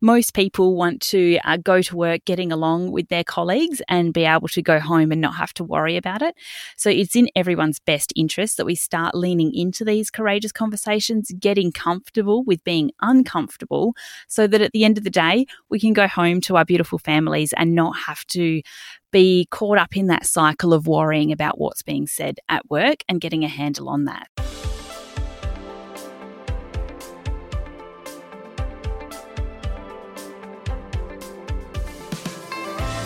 most people want to uh, go to work getting along with their colleagues and be able to go home and not have to worry about it. So it's in everyone's best interest that we start leaning into these courageous conversations, getting comfortable with being uncomfortable, so that at the end of the day, we can go home to our beautiful families and not have to be caught up in that cycle of worrying about what's being said at work and getting a handle on that.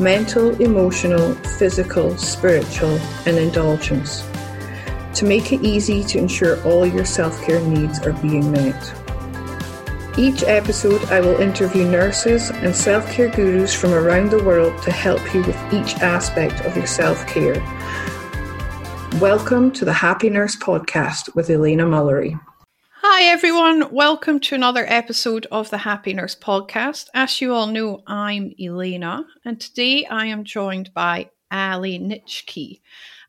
mental, emotional, physical, spiritual, and indulgence to make it easy to ensure all your self care needs are being met. Each episode, I will interview nurses and self care gurus from around the world to help you with each aspect of your self care. Welcome to the Happy Nurse Podcast with Elena Mullery. Hi, everyone. Welcome to another episode of the Happy Nurse podcast. As you all know, I'm Elena, and today I am joined by Ally Nitschke.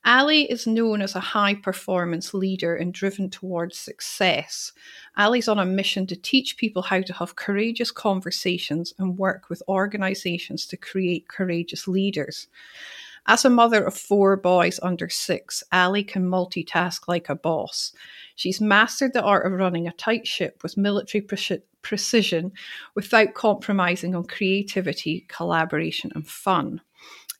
Ally is known as a high performance leader and driven towards success. Ally's on a mission to teach people how to have courageous conversations and work with organizations to create courageous leaders. As a mother of four boys under six, Ally can multitask like a boss. She's mastered the art of running a tight ship with military pre- precision without compromising on creativity, collaboration, and fun.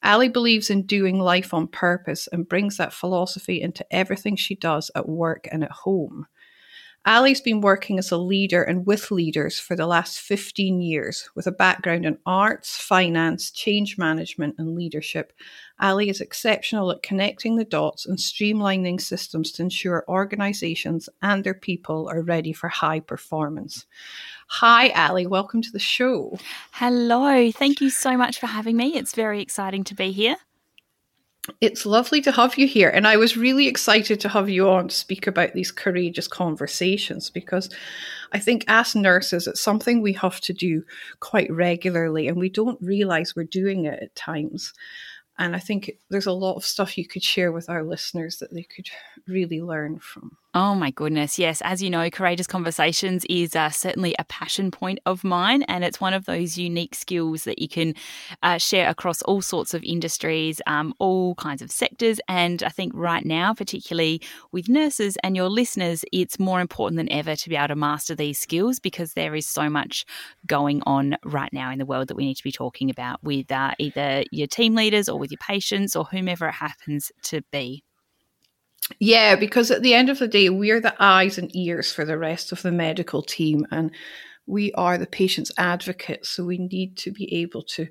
Ally believes in doing life on purpose and brings that philosophy into everything she does at work and at home. Ally's been working as a leader and with leaders for the last 15 years with a background in arts, finance, change management, and leadership. Ally is exceptional at connecting the dots and streamlining systems to ensure organizations and their people are ready for high performance. Hi, Ally. Welcome to the show. Hello. Thank you so much for having me. It's very exciting to be here. It's lovely to have you here. And I was really excited to have you on to speak about these courageous conversations because I think, as nurses, it's something we have to do quite regularly and we don't realize we're doing it at times. And I think there's a lot of stuff you could share with our listeners that they could really learn from. Oh my goodness. Yes. As you know, Courageous Conversations is uh, certainly a passion point of mine. And it's one of those unique skills that you can uh, share across all sorts of industries, um, all kinds of sectors. And I think right now, particularly with nurses and your listeners, it's more important than ever to be able to master these skills because there is so much going on right now in the world that we need to be talking about with uh, either your team leaders or with your patients or whomever it happens to be. Yeah, because at the end of the day, we're the eyes and ears for the rest of the medical team, and we are the patient's advocates. So we need to be able to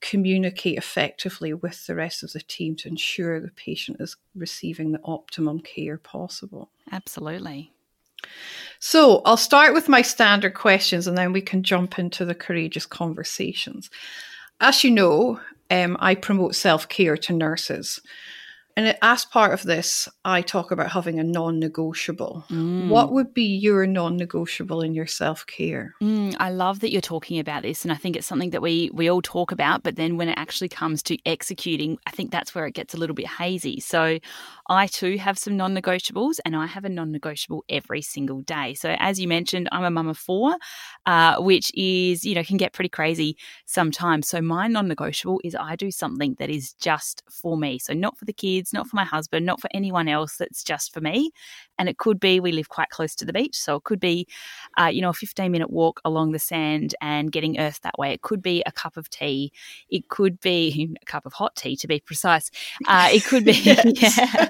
communicate effectively with the rest of the team to ensure the patient is receiving the optimum care possible. Absolutely. So I'll start with my standard questions and then we can jump into the courageous conversations. As you know, um, I promote self care to nurses. And as part of this, I talk about having a non negotiable. Mm. What would be your non negotiable in your self care? Mm, I love that you're talking about this. And I think it's something that we, we all talk about. But then when it actually comes to executing, I think that's where it gets a little bit hazy. So I too have some non negotiables, and I have a non negotiable every single day. So, as you mentioned, I'm a mum of four, uh, which is, you know, can get pretty crazy sometimes. So, my non negotiable is I do something that is just for me. So, not for the kids, not for my husband, not for anyone else, that's just for me. And it could be we live quite close to the beach. So it could be, uh, you know, a 15 minute walk along the sand and getting earth that way. It could be a cup of tea. It could be a cup of hot tea, to be precise. Uh, it could be, yeah.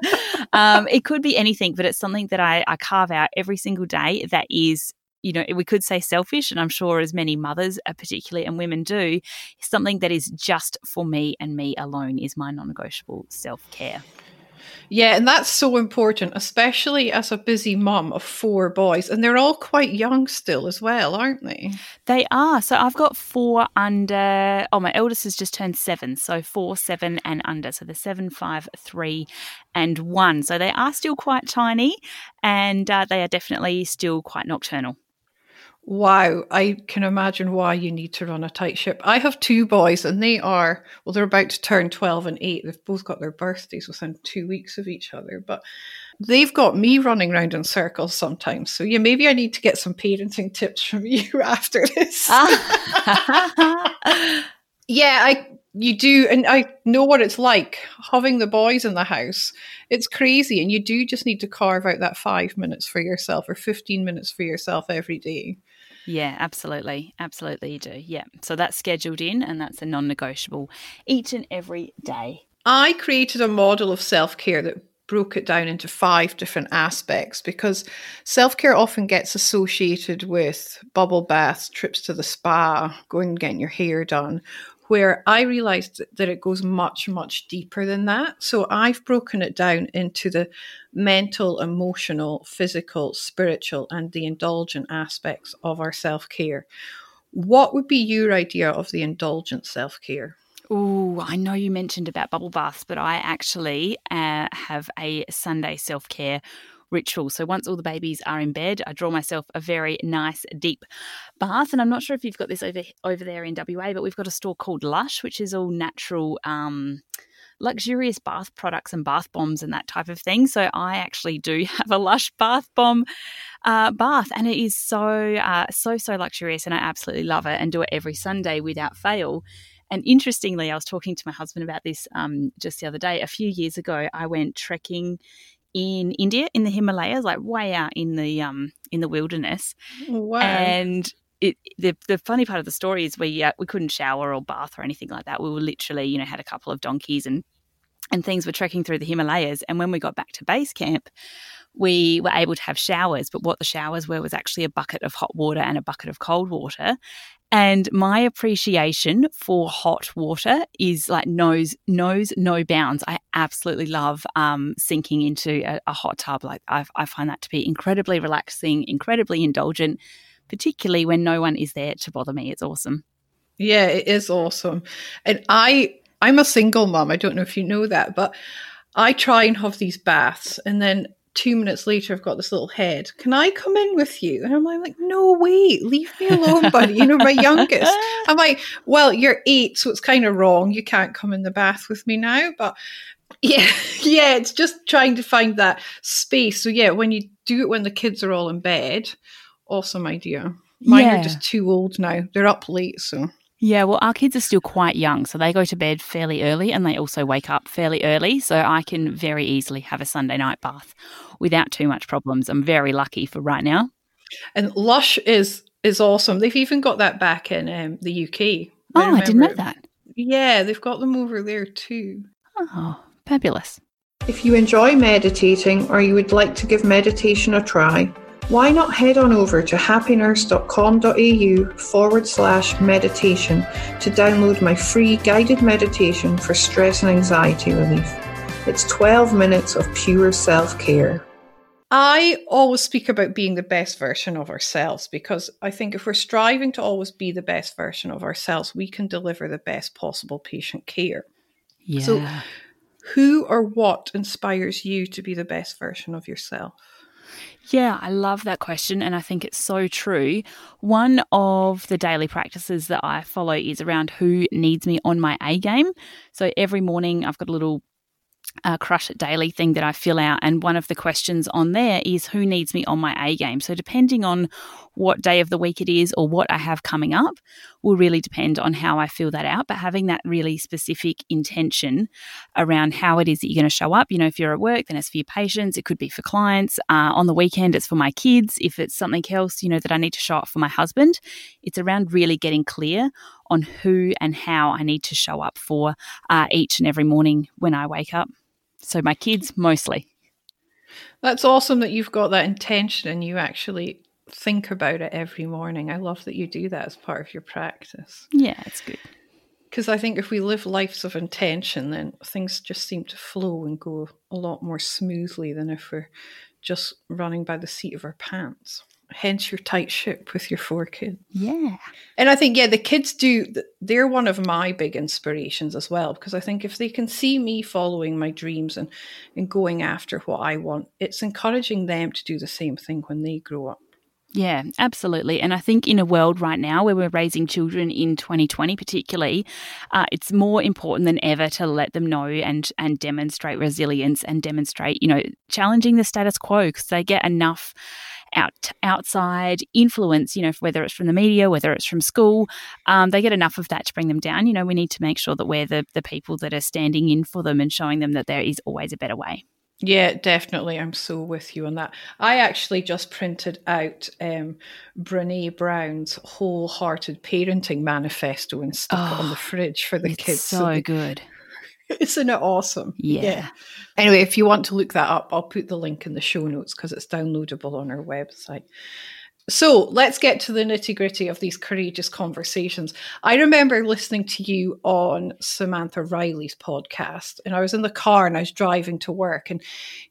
Um, it could be anything, but it's something that I, I carve out every single day that is you know, we could say selfish, and I'm sure as many mothers, uh, particularly and women, do, something that is just for me and me alone is my non negotiable self care. Yeah, and that's so important, especially as a busy mum of four boys. And they're all quite young still as well, aren't they? They are. So I've got four under, oh, my eldest has just turned seven. So four, seven, and under. So the seven, five, three, and one. So they are still quite tiny and uh, they are definitely still quite nocturnal. Wow, I can imagine why you need to run a tight ship. I have two boys and they are, well, they're about to turn 12 and 8. They've both got their birthdays within two weeks of each other, but they've got me running around in circles sometimes. So, yeah, maybe I need to get some parenting tips from you after this. Ah. yeah, I you do and i know what it's like having the boys in the house it's crazy and you do just need to carve out that five minutes for yourself or 15 minutes for yourself every day yeah, absolutely. Absolutely, you do. Yeah. So that's scheduled in and that's a non negotiable each and every day. I created a model of self care that broke it down into five different aspects because self care often gets associated with bubble baths, trips to the spa, going and getting your hair done, where I realized that it goes much, much deeper than that. So I've broken it down into the mental, emotional, physical, spiritual, and the indulgent aspects of our self care. What would be your idea of the indulgent self care? Oh, I know you mentioned about bubble baths, but I actually uh, have a Sunday self care ritual. So once all the babies are in bed, I draw myself a very nice deep bath. And I'm not sure if you've got this over over there in WA, but we've got a store called Lush, which is all natural. Um, luxurious bath products and bath bombs and that type of thing. So I actually do have a Lush bath bomb uh, bath, and it is so uh, so so luxurious, and I absolutely love it and do it every Sunday without fail. And interestingly, I was talking to my husband about this um, just the other day. A few years ago, I went trekking in India in the Himalayas, like way out in the um in the wilderness. Wow. And it, the the funny part of the story is we uh, we couldn't shower or bath or anything like that. We were literally, you know, had a couple of donkeys and and things were trekking through the Himalayas. And when we got back to base camp, we were able to have showers. But what the showers were was actually a bucket of hot water and a bucket of cold water. And my appreciation for hot water is like knows knows no bounds. I absolutely love um, sinking into a, a hot tub. Like I, I find that to be incredibly relaxing, incredibly indulgent, particularly when no one is there to bother me. It's awesome. Yeah, it is awesome. And I I'm a single mom. I don't know if you know that, but I try and have these baths and then two minutes later, I've got this little head. Can I come in with you? And I'm like, no, wait, leave me alone, buddy. You know, my youngest. I'm like, well, you're eight, so it's kind of wrong. You can't come in the bath with me now. But yeah, yeah, it's just trying to find that space. So yeah, when you do it when the kids are all in bed, awesome idea. Mine yeah. are just too old now. They're up late, so yeah, well, our kids are still quite young, so they go to bed fairly early and they also wake up fairly early. So I can very easily have a Sunday night bath without too much problems. I'm very lucky for right now. And Lush is is awesome. They've even got that back in um, the UK. Oh, I didn't know that. Yeah, they've got them over there too. Oh, fabulous. If you enjoy meditating or you would like to give meditation a try, why not head on over to happynurse.com.au forward slash meditation to download my free guided meditation for stress and anxiety relief? It's 12 minutes of pure self care. I always speak about being the best version of ourselves because I think if we're striving to always be the best version of ourselves, we can deliver the best possible patient care. Yeah. So, who or what inspires you to be the best version of yourself? Yeah, I love that question. And I think it's so true. One of the daily practices that I follow is around who needs me on my A game. So every morning I've got a little uh, crush it daily thing that I fill out. And one of the questions on there is who needs me on my A game. So, depending on what day of the week it is or what I have coming up, will really depend on how I feel that out. But having that really specific intention around how it is that you're going to show up. You know, if you're at work, then it's for your patients. It could be for clients. Uh, on the weekend, it's for my kids. If it's something else, you know, that I need to show up for my husband, it's around really getting clear on who and how I need to show up for uh, each and every morning when I wake up. So my kids mostly. That's awesome that you've got that intention and you actually think about it every morning. I love that you do that as part of your practice. Yeah, it's good. Because I think if we live lives of intention, then things just seem to flow and go a lot more smoothly than if we're just running by the seat of our pants hence your tight ship with your four kids. Yeah. And I think, yeah, the kids do, they're one of my big inspirations as well, because I think if they can see me following my dreams and, and going after what I want, it's encouraging them to do the same thing when they grow up. Yeah, absolutely. And I think in a world right now where we're raising children in 2020, particularly, uh, it's more important than ever to let them know and and demonstrate resilience and demonstrate, you know, challenging the status quo because they get enough out outside influence, you know, whether it's from the media, whether it's from school, um, they get enough of that to bring them down. You know, we need to make sure that we're the, the people that are standing in for them and showing them that there is always a better way. Yeah, definitely. I'm so with you on that. I actually just printed out um, Brene Brown's wholehearted parenting manifesto and stuck oh, it on the oh, fridge for the kids. So, so good. Isn't it awesome? Yeah. yeah. Anyway, if you want to look that up, I'll put the link in the show notes because it's downloadable on our website. So let's get to the nitty gritty of these courageous conversations. I remember listening to you on Samantha Riley's podcast, and I was in the car and I was driving to work, and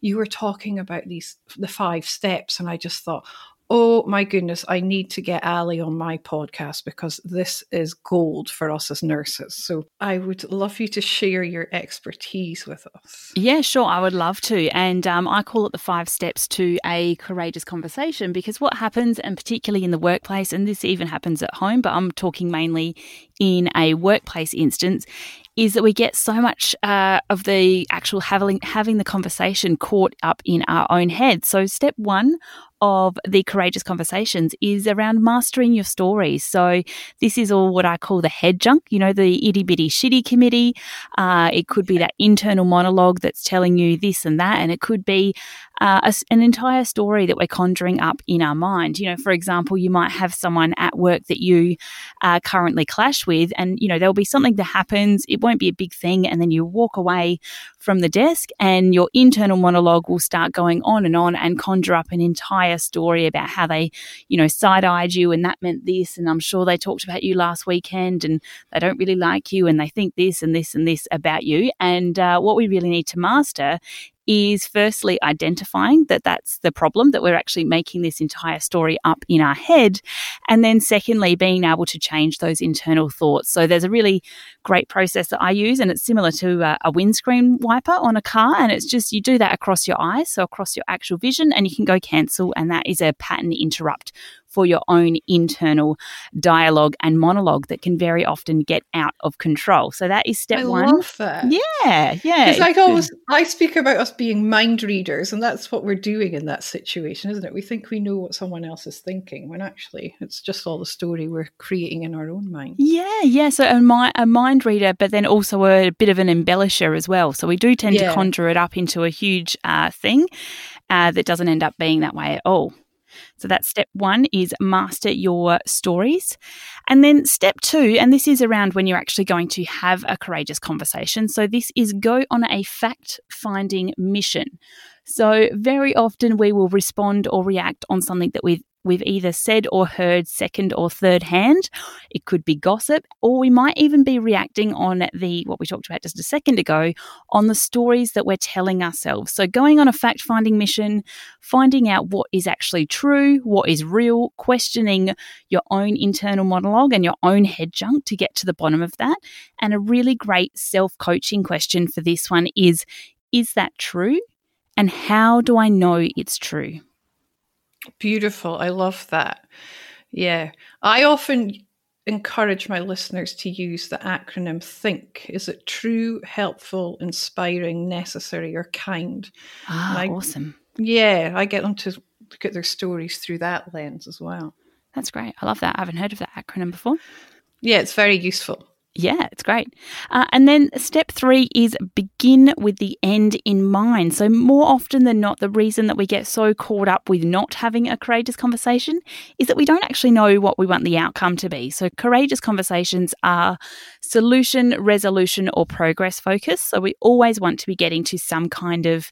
you were talking about these the five steps, and I just thought, oh my goodness, I need to get Ally on my podcast because this is gold for us as nurses. So I would love you to share your expertise with us. Yeah, sure. I would love to. And um, I call it the five steps to a courageous conversation because what happens, and particularly in the workplace, and this even happens at home, but I'm talking mainly in a workplace instance, is that we get so much uh, of the actual having having the conversation caught up in our own head. So step one of the courageous conversations is around mastering your stories. So this is all what I call the head junk, you know, the itty bitty shitty committee. Uh, it could be that internal monologue that's telling you this and that, and it could be uh, a, an entire story that we're conjuring up in our mind. You know, for example, you might have someone at work that you uh, currently clash with, and you know there'll be something that happens. It won't be a big thing, and then you walk away from the desk, and your internal monologue will start going on and on and conjure up an entire story about how they, you know, side eyed you, and that meant this, and I'm sure they talked about you last weekend, and they don't really like you, and they think this and this and this about you. And uh, what we really need to master is firstly identifying that that's the problem, that we're actually making this entire story up in our head. And then secondly, being able to change those internal thoughts. So there's a really great process that I use, and it's similar to a, a windscreen wiper on a car. And it's just you do that across your eyes, so across your actual vision, and you can go cancel. And that is a pattern interrupt for your own internal dialogue and monologue that can very often get out of control. So that is step I one. Love that. Yeah, yeah. It's like always, I speak about us being mind readers, and that's what we're doing in that situation, isn't it? We think we know what someone else is thinking, when actually it's just all the story we're creating in our own mind. Yeah, yeah. So a, mi- a mind reader, but then also a bit of an embellisher as well. So we do tend yeah. to conjure it up into a huge uh, thing uh, that doesn't end up being that way at all. So that's step one is master your stories. And then step two, and this is around when you're actually going to have a courageous conversation. So this is go on a fact finding mission. So, very often we will respond or react on something that we've we've either said or heard second or third hand. It could be gossip, or we might even be reacting on the what we talked about just a second ago on the stories that we're telling ourselves. So, going on a fact finding mission, finding out what is actually true, what is real, questioning your own internal monologue and your own head junk to get to the bottom of that. And a really great self coaching question for this one is Is that true? And how do I know it's true? Beautiful. I love that. Yeah. I often encourage my listeners to use the acronym THINK. Is it true, helpful, inspiring, necessary, or kind? Ah, I, awesome. Yeah, I get them to look at their stories through that lens as well. That's great. I love that. I haven't heard of that acronym before. Yeah, it's very useful. Yeah, it's great. Uh, and then step three is begin with the end in mind. So, more often than not, the reason that we get so caught up with not having a courageous conversation is that we don't actually know what we want the outcome to be. So, courageous conversations are solution, resolution, or progress focused. So, we always want to be getting to some kind of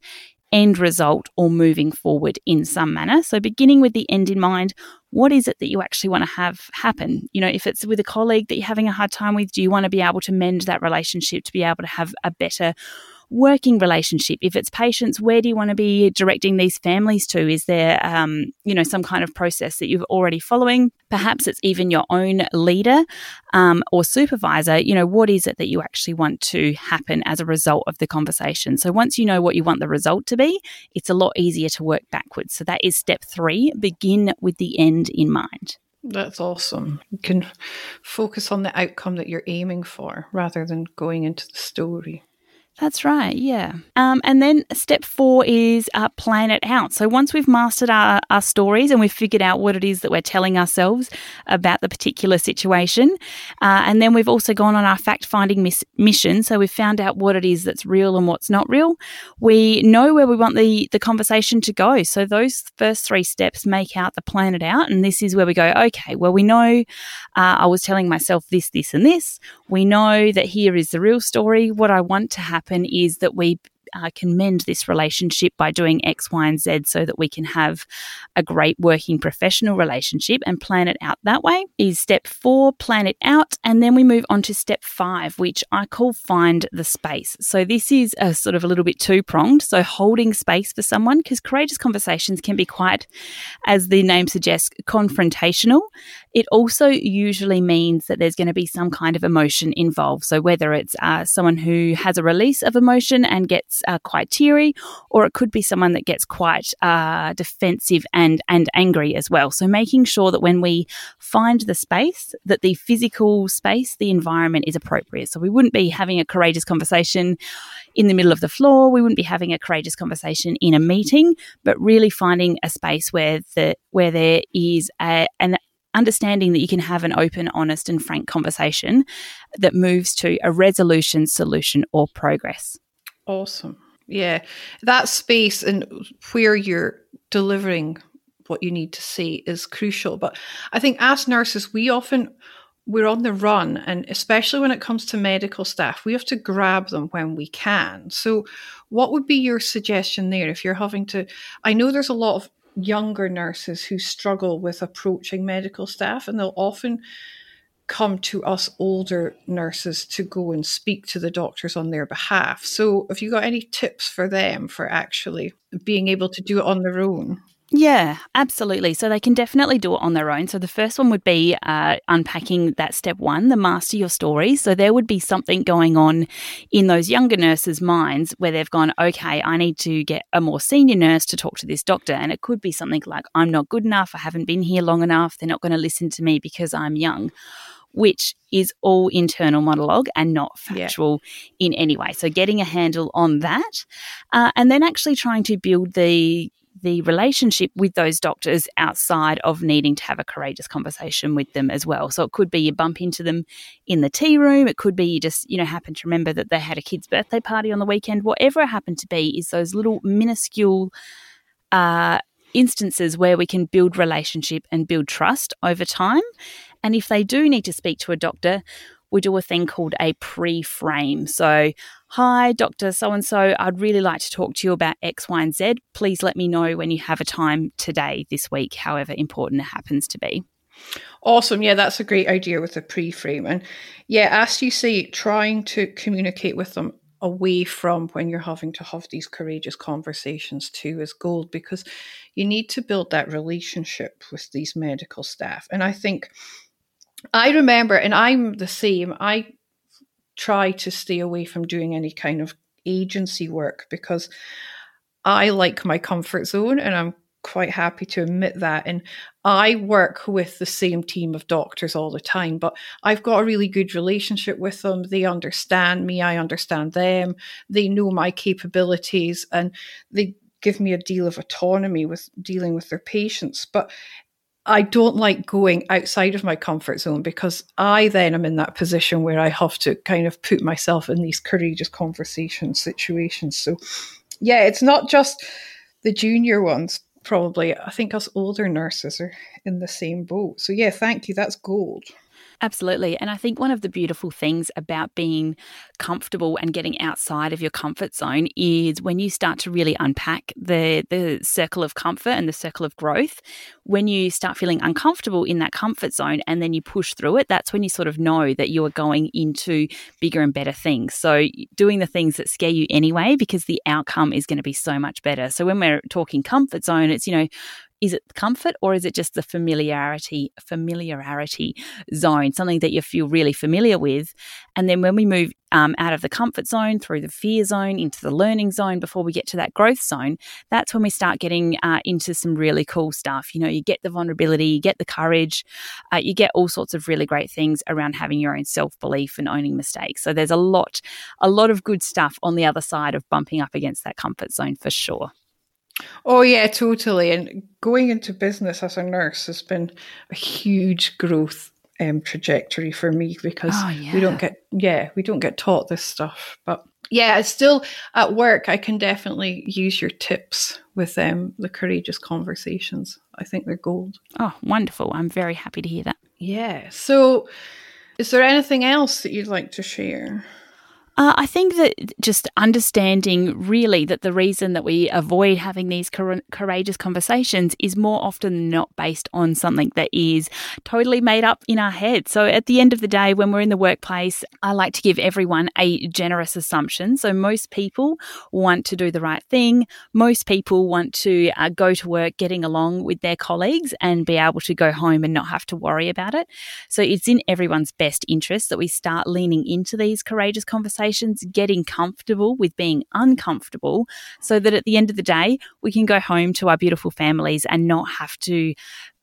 end result or moving forward in some manner. So, beginning with the end in mind, what is it that you actually want to have happen? You know, if it's with a colleague that you're having a hard time with, do you want to be able to mend that relationship to be able to have a better working relationship? If it's patients, where do you want to be directing these families to? Is there, um, you know, some kind of process that you're already following? Perhaps it's even your own leader um, or supervisor. You know, what is it that you actually want to happen as a result of the conversation? So once you know what you want the result to be, it's a lot easier to work backwards. So that is step three begin with the end in mind. That's awesome. You can focus on the outcome that you're aiming for rather than going into the story. That's right, yeah. Um, and then step four is uh, plan it out. So once we've mastered our, our stories and we've figured out what it is that we're telling ourselves about the particular situation, uh, and then we've also gone on our fact finding miss- mission. So we've found out what it is that's real and what's not real. We know where we want the, the conversation to go. So those first three steps make out the plan it out. And this is where we go, okay, well, we know uh, I was telling myself this, this, and this. We know that here is the real story. What I want to happen happen is that we uh, can mend this relationship by doing X, Y, and Z so that we can have a great working professional relationship and plan it out that way. Is step four, plan it out. And then we move on to step five, which I call find the space. So this is a sort of a little bit two pronged. So holding space for someone, because courageous conversations can be quite, as the name suggests, confrontational. It also usually means that there's going to be some kind of emotion involved. So whether it's uh, someone who has a release of emotion and gets uh, quite teary, or it could be someone that gets quite uh, defensive and and angry as well. So making sure that when we find the space, that the physical space, the environment is appropriate. So we wouldn't be having a courageous conversation in the middle of the floor. We wouldn't be having a courageous conversation in a meeting, but really finding a space where the where there is a, an understanding that you can have an open, honest, and frank conversation that moves to a resolution, solution, or progress. Awesome. Yeah. That space and where you're delivering what you need to say is crucial. But I think as nurses, we often we're on the run and especially when it comes to medical staff we have to grab them when we can so what would be your suggestion there if you're having to i know there's a lot of younger nurses who struggle with approaching medical staff and they'll often come to us older nurses to go and speak to the doctors on their behalf. So, have you got any tips for them for actually being able to do it on their own? Yeah, absolutely. So they can definitely do it on their own. So the first one would be uh, unpacking that step one, the master your story. So there would be something going on in those younger nurses' minds where they've gone, okay, I need to get a more senior nurse to talk to this doctor. And it could be something like, I'm not good enough. I haven't been here long enough. They're not going to listen to me because I'm young which is all internal monologue and not factual yeah. in any way. So getting a handle on that, uh, and then actually trying to build the the relationship with those doctors outside of needing to have a courageous conversation with them as well. So it could be you bump into them in the tea room. It could be you just, you know, happen to remember that they had a kid's birthday party on the weekend. Whatever it happened to be is those little minuscule uh, instances where we can build relationship and build trust over time. And if they do need to speak to a doctor, we do a thing called a pre frame. So, hi, Dr. So and so, I'd really like to talk to you about X, Y, and Z. Please let me know when you have a time today, this week, however important it happens to be. Awesome. Yeah, that's a great idea with the pre frame. And yeah, as you say, trying to communicate with them away from when you're having to have these courageous conversations too is gold because you need to build that relationship with these medical staff. And I think I remember, and I'm the same, I try to stay away from doing any kind of agency work because I like my comfort zone and I'm quite happy to admit that. And I work with the same team of doctors all the time, but I've got a really good relationship with them. They understand me, I understand them, they know my capabilities, and they give me a deal of autonomy with dealing with their patients. But I don't like going outside of my comfort zone because I then am in that position where I have to kind of put myself in these courageous conversation situations. So, yeah, it's not just the junior ones, probably. I think us older nurses are in the same boat. So, yeah, thank you. That's gold. Absolutely. And I think one of the beautiful things about being comfortable and getting outside of your comfort zone is when you start to really unpack the, the circle of comfort and the circle of growth. When you start feeling uncomfortable in that comfort zone and then you push through it, that's when you sort of know that you are going into bigger and better things. So, doing the things that scare you anyway, because the outcome is going to be so much better. So, when we're talking comfort zone, it's, you know, is it comfort or is it just the familiarity familiarity zone? Something that you feel really familiar with. And then when we move um, out of the comfort zone through the fear zone into the learning zone before we get to that growth zone that's when we start getting uh, into some really cool stuff. You know you get the vulnerability you get the courage uh, you get all sorts of really great things around having your own self-belief and owning mistakes. So there's a lot a lot of good stuff on the other side of bumping up against that comfort zone for sure Oh yeah, totally. And going into business as a nurse has been a huge growth um, trajectory for me because oh, yeah. we don't get yeah we don't get taught this stuff. But yeah, it's still at work. I can definitely use your tips with um, the courageous conversations. I think they're gold. Oh, wonderful! I'm very happy to hear that. Yeah. So, is there anything else that you'd like to share? Uh, I think that just understanding really that the reason that we avoid having these courageous conversations is more often not based on something that is totally made up in our head. So at the end of the day, when we're in the workplace, I like to give everyone a generous assumption. So most people want to do the right thing. Most people want to uh, go to work getting along with their colleagues and be able to go home and not have to worry about it. So it's in everyone's best interest that we start leaning into these courageous conversations conversations, getting comfortable with being uncomfortable, so that at the end of the day, we can go home to our beautiful families and not have to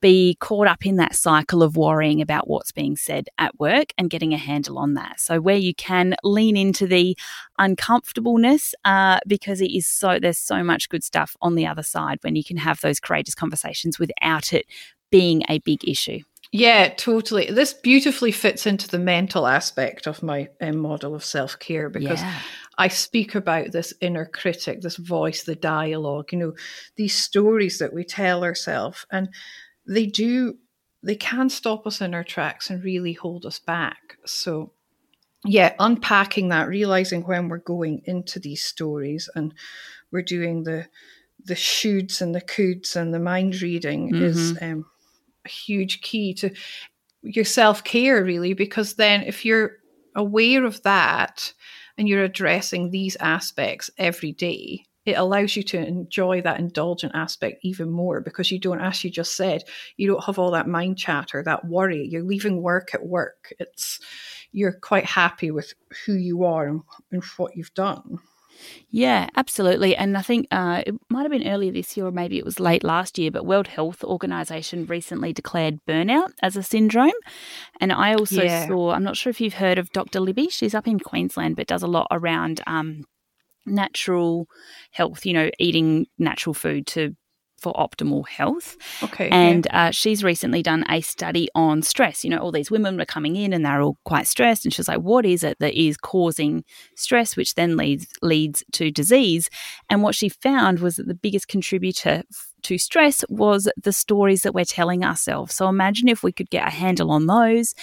be caught up in that cycle of worrying about what's being said at work and getting a handle on that. So where you can lean into the uncomfortableness uh, because it is so there's so much good stuff on the other side when you can have those courageous conversations without it being a big issue. Yeah, totally. This beautifully fits into the mental aspect of my um, model of self care because yeah. I speak about this inner critic, this voice, the dialogue, you know, these stories that we tell ourselves. And they do, they can stop us in our tracks and really hold us back. So, yeah, unpacking that, realizing when we're going into these stories and we're doing the, the shoulds and the coulds and the mind reading mm-hmm. is um, huge key to your self care, really, because then if you're aware of that and you're addressing these aspects every day, it allows you to enjoy that indulgent aspect even more because you don't, as you just said, you don't have all that mind chatter, that worry. You're leaving work at work. It's you're quite happy with who you are and, and what you've done. Yeah, absolutely. And I think uh, it might have been earlier this year or maybe it was late last year, but World Health Organization recently declared burnout as a syndrome. And I also yeah. saw, I'm not sure if you've heard of Dr. Libby. She's up in Queensland, but does a lot around um, natural health, you know, eating natural food to for optimal health. Okay. And yeah. uh, she's recently done a study on stress. You know, all these women were coming in and they're all quite stressed. And she's like, what is it that is causing stress, which then leads leads to disease? And what she found was that the biggest contributor to stress was the stories that we're telling ourselves. So imagine if we could get a handle on those,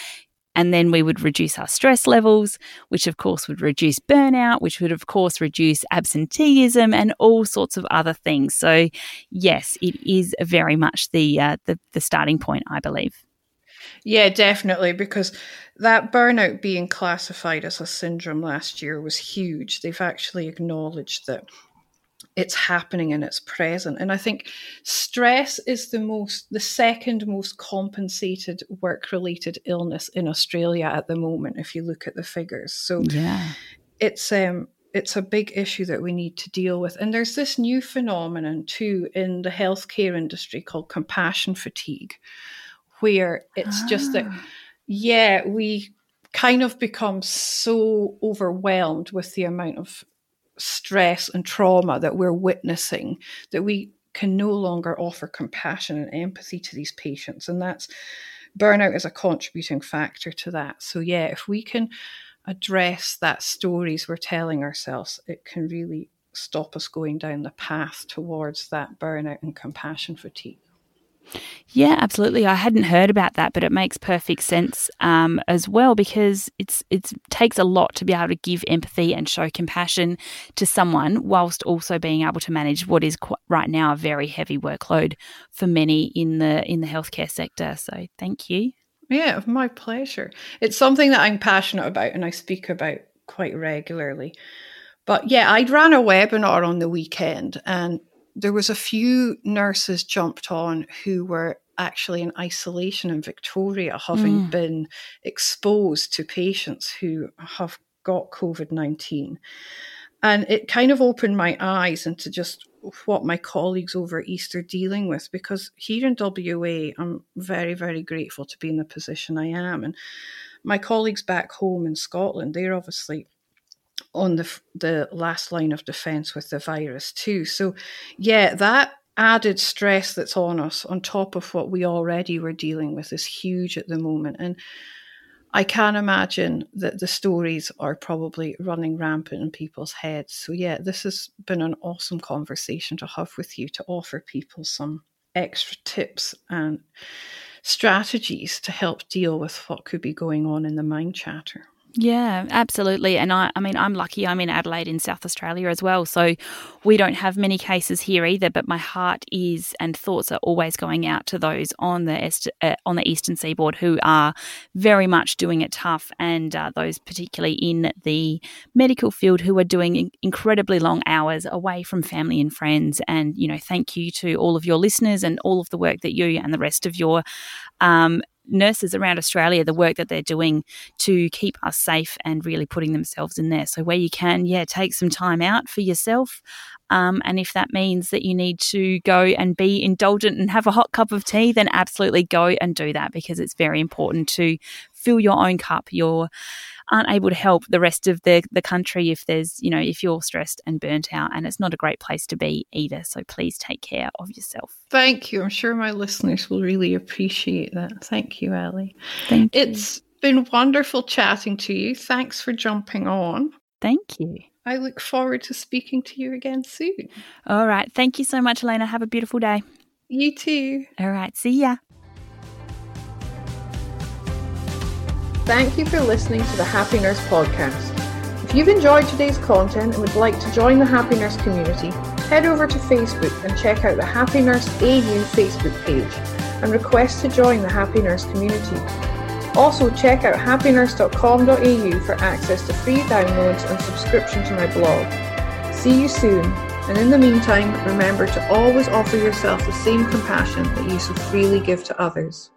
and then we would reduce our stress levels, which of course would reduce burnout, which would of course reduce absenteeism and all sorts of other things. So, yes, it is very much the uh, the, the starting point, I believe. Yeah, definitely, because that burnout being classified as a syndrome last year was huge. They've actually acknowledged that it's happening and it's present. And I think stress is the most, the second most compensated work related illness in Australia at the moment, if you look at the figures. So yeah. it's, um, it's a big issue that we need to deal with. And there's this new phenomenon too in the healthcare industry called compassion fatigue, where it's ah. just that, ah. yeah, we kind of become so overwhelmed with the amount of stress and trauma that we're witnessing that we can no longer offer compassion and empathy to these patients. And that's burnout is a contributing factor to that. So, yeah, if we can address that stories we're telling ourselves, it can really stop us going down the path towards that burnout and compassion fatigue. Yeah, absolutely. I hadn't heard about that, but it makes perfect sense um, as well because it's it takes a lot to be able to give empathy and show compassion to someone, whilst also being able to manage what is right now a very heavy workload for many in the in the healthcare sector. So, thank you. Yeah, my pleasure. It's something that I'm passionate about and I speak about quite regularly. But yeah, I'd ran a webinar on the weekend and there was a few nurses jumped on who were actually in isolation in Victoria, having mm. been exposed to patients who have got COVID 19. And it kind of opened my eyes into just what my colleagues over East are dealing with because here in WA, I'm very, very grateful to be in the position I am. And my colleagues back home in Scotland, they're obviously on the the last line of defense with the virus too. So, yeah, that added stress that's on us on top of what we already were dealing with is huge at the moment and I can imagine that the stories are probably running rampant in people's heads. So, yeah, this has been an awesome conversation to have with you to offer people some extra tips and strategies to help deal with what could be going on in the mind chatter. Yeah, absolutely. And I, I mean, I'm lucky I'm in Adelaide in South Australia as well. So we don't have many cases here either, but my heart is and thoughts are always going out to those on the est- uh, on the eastern seaboard who are very much doing it tough and uh, those particularly in the medical field who are doing incredibly long hours away from family and friends. And, you know, thank you to all of your listeners and all of the work that you and the rest of your um, nurses around Australia, the work that they're doing to keep us safe and really putting themselves in there. So, where you can, yeah, take some time out for yourself. Um, and if that means that you need to go and be indulgent and have a hot cup of tea, then absolutely go and do that because it's very important to fill your own cup. You're aren't able to help the rest of the, the country if there's, you know, if you're stressed and burnt out. And it's not a great place to be either. So please take care of yourself. Thank you. I'm sure my listeners will really appreciate that. Thank you, Ally. Thank you. It's been wonderful chatting to you. Thanks for jumping on. Thank you. I look forward to speaking to you again soon. All right. Thank you so much, Elena. Have a beautiful day. You too. All right. See ya. Thank you for listening to the Happy Nurse podcast. If you've enjoyed today's content and would like to join the Happy Nurse community, head over to Facebook and check out the Happy Nurse AU Facebook page and request to join the Happy Nurse community. Also, check out happynurse.com.au for access to free downloads and subscription to my blog. See you soon, and in the meantime, remember to always offer yourself the same compassion that you so freely give to others.